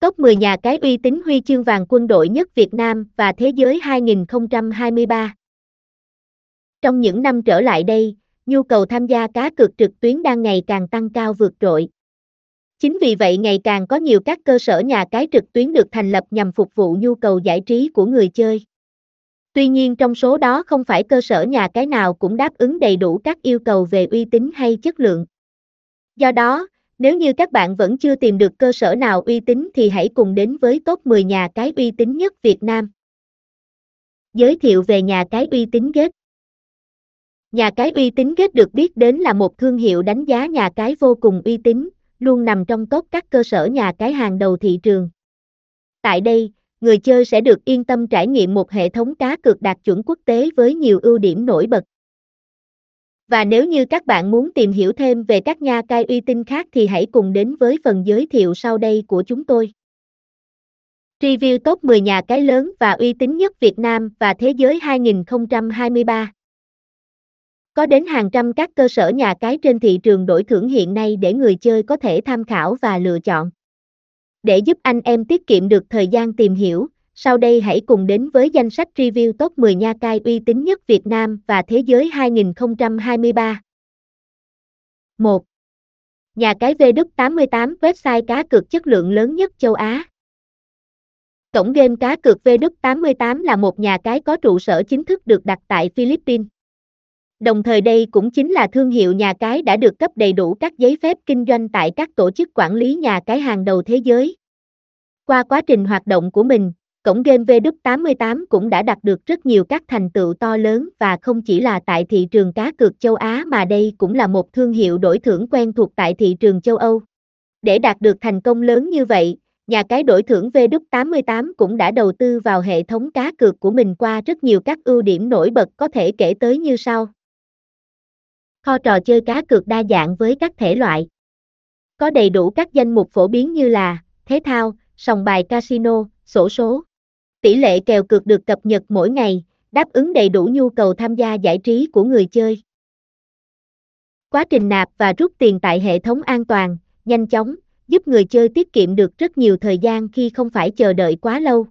Top 10 nhà cái uy tín huy chương vàng quân đội nhất Việt Nam và Thế giới 2023 Trong những năm trở lại đây, nhu cầu tham gia cá cược trực tuyến đang ngày càng tăng cao vượt trội. Chính vì vậy ngày càng có nhiều các cơ sở nhà cái trực tuyến được thành lập nhằm phục vụ nhu cầu giải trí của người chơi. Tuy nhiên trong số đó không phải cơ sở nhà cái nào cũng đáp ứng đầy đủ các yêu cầu về uy tín hay chất lượng. Do đó, nếu như các bạn vẫn chưa tìm được cơ sở nào uy tín thì hãy cùng đến với top 10 nhà cái uy tín nhất Việt Nam. Giới thiệu về nhà cái uy tín Gate Nhà cái uy tín Gate được biết đến là một thương hiệu đánh giá nhà cái vô cùng uy tín, luôn nằm trong top các cơ sở nhà cái hàng đầu thị trường. Tại đây, người chơi sẽ được yên tâm trải nghiệm một hệ thống cá cược đạt chuẩn quốc tế với nhiều ưu điểm nổi bật. Và nếu như các bạn muốn tìm hiểu thêm về các nhà cai uy tín khác thì hãy cùng đến với phần giới thiệu sau đây của chúng tôi. Review top 10 nhà cái lớn và uy tín nhất Việt Nam và Thế giới 2023 Có đến hàng trăm các cơ sở nhà cái trên thị trường đổi thưởng hiện nay để người chơi có thể tham khảo và lựa chọn. Để giúp anh em tiết kiệm được thời gian tìm hiểu, sau đây hãy cùng đến với danh sách review top 10 nha cai uy tín nhất Việt Nam và Thế giới 2023. 1. Nhà cái V88 website cá cược chất lượng lớn nhất châu Á. Cổng game cá cược V88 là một nhà cái có trụ sở chính thức được đặt tại Philippines. Đồng thời đây cũng chính là thương hiệu nhà cái đã được cấp đầy đủ các giấy phép kinh doanh tại các tổ chức quản lý nhà cái hàng đầu thế giới. Qua quá trình hoạt động của mình, cổng game V88 cũng đã đạt được rất nhiều các thành tựu to lớn và không chỉ là tại thị trường cá cược châu Á mà đây cũng là một thương hiệu đổi thưởng quen thuộc tại thị trường châu Âu. Để đạt được thành công lớn như vậy, nhà cái đổi thưởng V88 cũng đã đầu tư vào hệ thống cá cược của mình qua rất nhiều các ưu điểm nổi bật có thể kể tới như sau. Kho trò chơi cá cược đa dạng với các thể loại. Có đầy đủ các danh mục phổ biến như là thể thao, sòng bài casino, sổ số. Tỷ lệ kèo cược được cập nhật mỗi ngày, đáp ứng đầy đủ nhu cầu tham gia giải trí của người chơi. Quá trình nạp và rút tiền tại hệ thống an toàn, nhanh chóng, giúp người chơi tiết kiệm được rất nhiều thời gian khi không phải chờ đợi quá lâu.